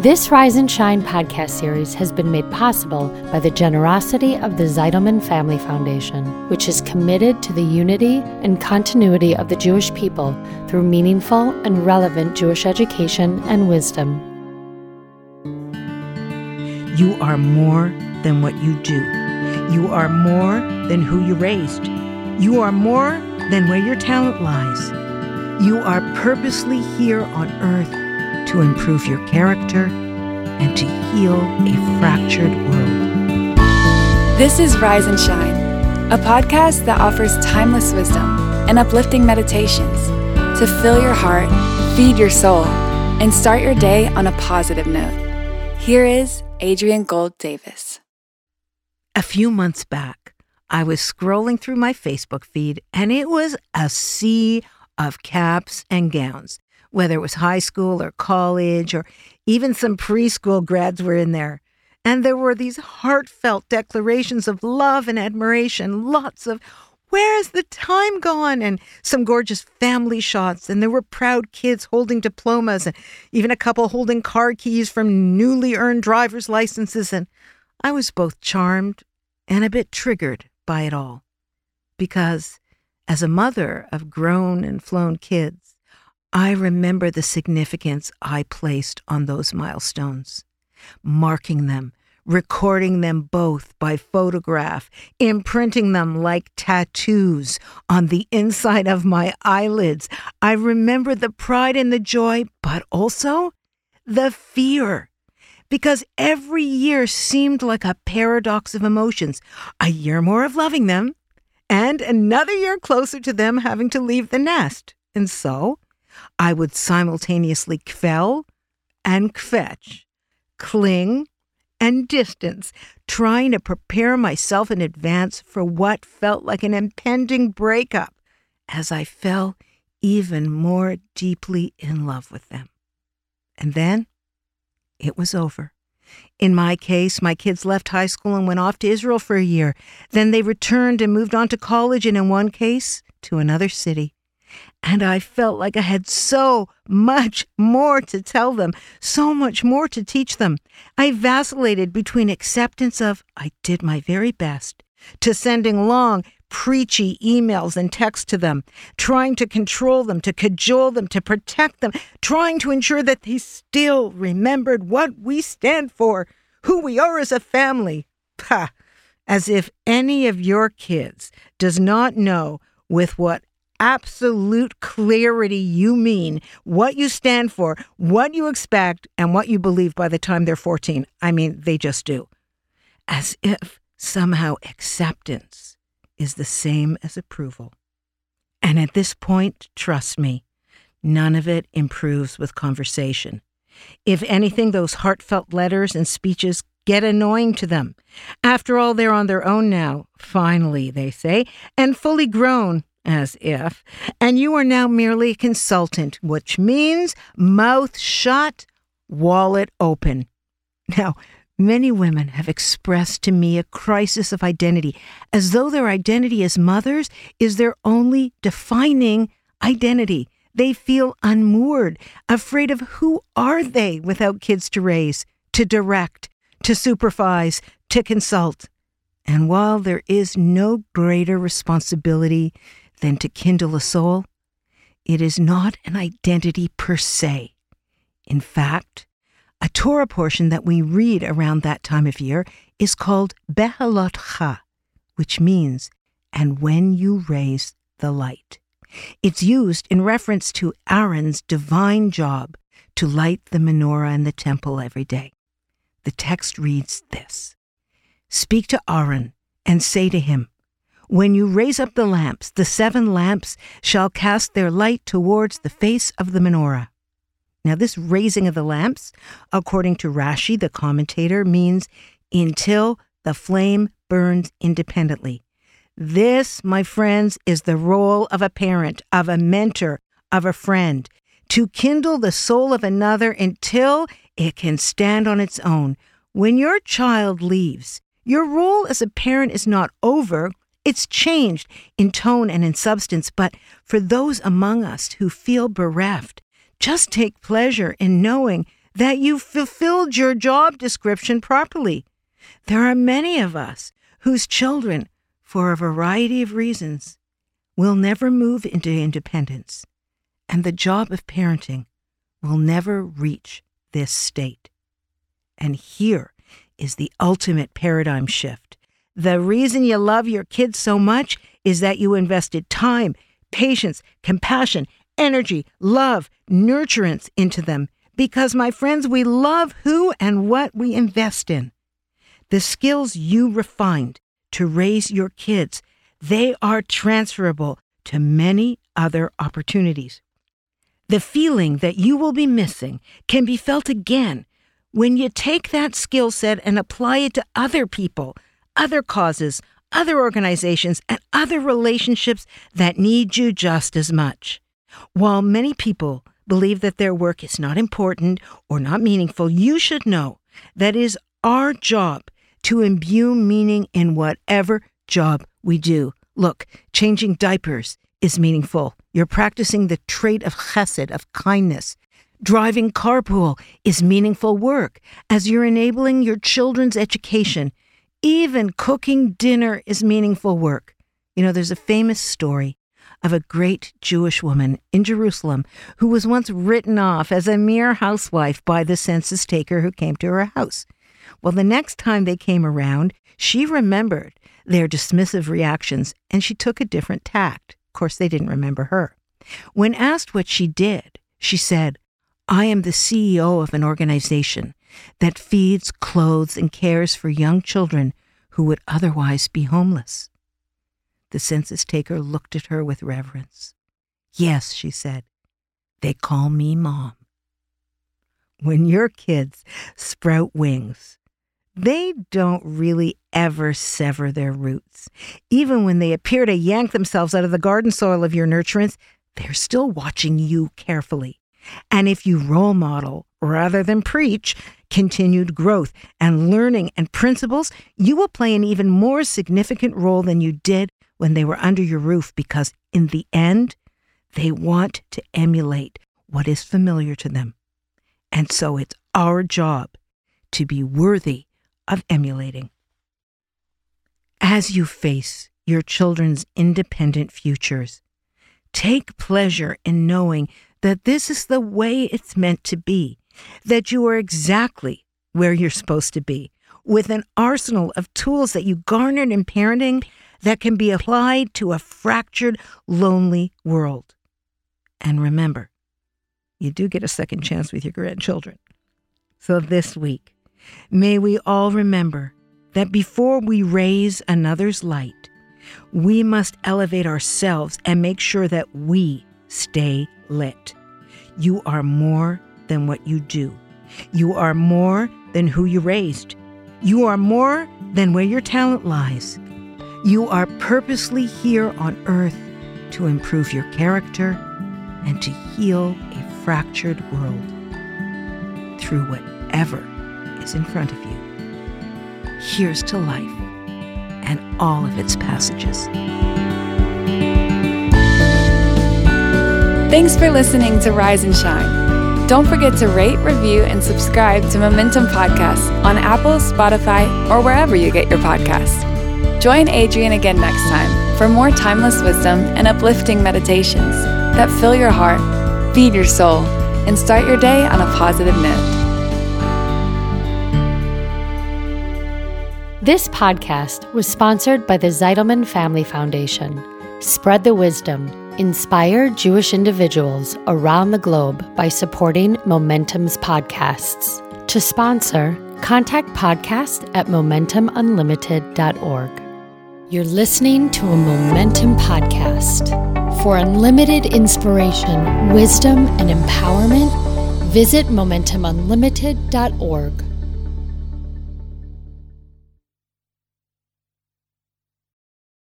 This Rise and Shine podcast series has been made possible by the generosity of the Zeidelman Family Foundation, which is committed to the unity and continuity of the Jewish people through meaningful and relevant Jewish education and wisdom. You are more than what you do. You are more than who you raised. You are more than where your talent lies. You are purposely here on earth to improve your character and to heal a fractured world. This is Rise and Shine, a podcast that offers timeless wisdom and uplifting meditations to fill your heart, feed your soul, and start your day on a positive note. Here is Adrienne Gold Davis. A few months back, I was scrolling through my Facebook feed and it was a sea of caps and gowns whether it was high school or college or even some preschool grads were in there. And there were these heartfelt declarations of love and admiration, lots of where's the time gone? And some gorgeous family shots. And there were proud kids holding diplomas and even a couple holding car keys from newly earned driver's licenses. And I was both charmed and a bit triggered by it all. Because as a mother of grown and flown kids, I remember the significance I placed on those milestones, marking them, recording them both by photograph, imprinting them like tattoos on the inside of my eyelids. I remember the pride and the joy, but also the fear. Because every year seemed like a paradox of emotions. A year more of loving them, and another year closer to them having to leave the nest. And so, I would simultaneously kvell and kvetch, cling and distance, trying to prepare myself in advance for what felt like an impending breakup as I fell even more deeply in love with them. And then it was over. In my case, my kids left high school and went off to Israel for a year. Then they returned and moved on to college, and in one case, to another city. And I felt like I had so much more to tell them, so much more to teach them. I vacillated between acceptance of I did my very best to sending long, preachy emails and texts to them, trying to control them, to cajole them, to protect them, trying to ensure that they still remembered what we stand for, who we are as a family. Pah! As if any of your kids does not know with what absolute clarity you mean, what you stand for, what you expect, and what you believe by the time they're 14. I mean, they just do. As if somehow acceptance is the same as approval. And at this point, trust me, none of it improves with conversation. If anything, those heartfelt letters and speeches get annoying to them. After all, they're on their own now, finally, they say, and fully grown, as if, and you are now merely a consultant, which means mouth shut, wallet open. Now, many women have expressed to me a crisis of identity, as though their identity as mothers is their only defining identity. They feel unmoored, afraid of who are they without kids to raise, to direct, to supervise, to consult. And while there is no greater responsibility than to kindle a soul, it is not an identity per se. In fact, a Torah portion that we read around that time of year is called Behalotcha, which means, and when you raise the light. It's used in reference to Aaron's divine job to light the menorah in the temple every day. The text reads this Speak to Aaron and say to him, when you raise up the lamps, the seven lamps shall cast their light towards the face of the menorah. Now, this raising of the lamps, according to Rashi, the commentator, means until the flame burns independently. This, my friends, is the role of a parent, of a mentor, of a friend, to kindle the soul of another until it can stand on its own. When your child leaves, your role as a parent is not over, it's changed in tone and in substance, but for those among us who feel bereft, just take pleasure in knowing that you fulfilled your job description properly. There are many of us whose children, for a variety of reasons, will never move into independence, and the job of parenting will never reach this state. And here is the ultimate paradigm shift. The reason you love your kids so much is that you invested time, patience, compassion, energy, love, nurturance into them. Because, my friends, we love who and what we invest in. The skills you refined to raise your kids, they are transferable to many other opportunities. The feeling that you will be missing can be felt again when you take that skill set and apply it to other people, other causes, other organizations, and other relationships that need you just as much. While many people believe that their work is not important or not meaningful, you should know that it is our job to imbue meaning in whatever job we do. Look, changing diapers is meaningful. You're practicing the trait of chesed, of kindness. Driving carpool is meaningful work as you're enabling your children's education. Even cooking dinner is meaningful work. You know, there's a famous story of a great Jewish woman in Jerusalem who was once written off as a mere housewife by the census taker who came to her house. Well, the next time they came around, she remembered their dismissive reactions and she took a different tact. Of course, they didn't remember her. When asked what she did, she said, I am the CEO of an organization that feeds, clothes, and cares for young children who would otherwise be homeless. The census taker looked at her with reverence. Yes, she said, they call me mom. When your kids sprout wings, they don't really ever sever their roots. Even when they appear to yank themselves out of the garden soil of your nurturance, they're still watching you carefully. And if you role model rather than preach continued growth and learning and principles, you will play an even more significant role than you did when they were under your roof because, in the end, they want to emulate what is familiar to them. And so it's our job to be worthy of emulating. As you face your children's independent futures, take pleasure in knowing that this is the way it's meant to be, that you are exactly where you're supposed to be, with an arsenal of tools that you garnered in parenting that can be applied to a fractured, lonely world. And remember, you do get a second chance with your grandchildren. So this week, may we all remember that before we raise another's light, we must elevate ourselves and make sure that we stay lit. You are more than what you do. You are more than who you raised. You are more than where your talent lies. You are purposely here on earth to improve your character and to heal a fractured world through whatever is in front of you. Here's to life and all of its passages. Thanks for listening to Rise and Shine. Don't forget to rate, review, and subscribe to Momentum Podcasts on Apple, Spotify, or wherever you get your podcasts. Join Adrienne again next time for more timeless wisdom and uplifting meditations that fill your heart, feed your soul, and start your day on a positive note. This podcast was sponsored by the Zeidelman Family Foundation. Spread the wisdom. Inspire Jewish individuals around the globe by supporting Momentum's podcasts. To sponsor, contact podcast at momentumunlimited.org. You're listening to a Momentum podcast. For unlimited inspiration, wisdom, and empowerment, visit MomentumUnlimited.org.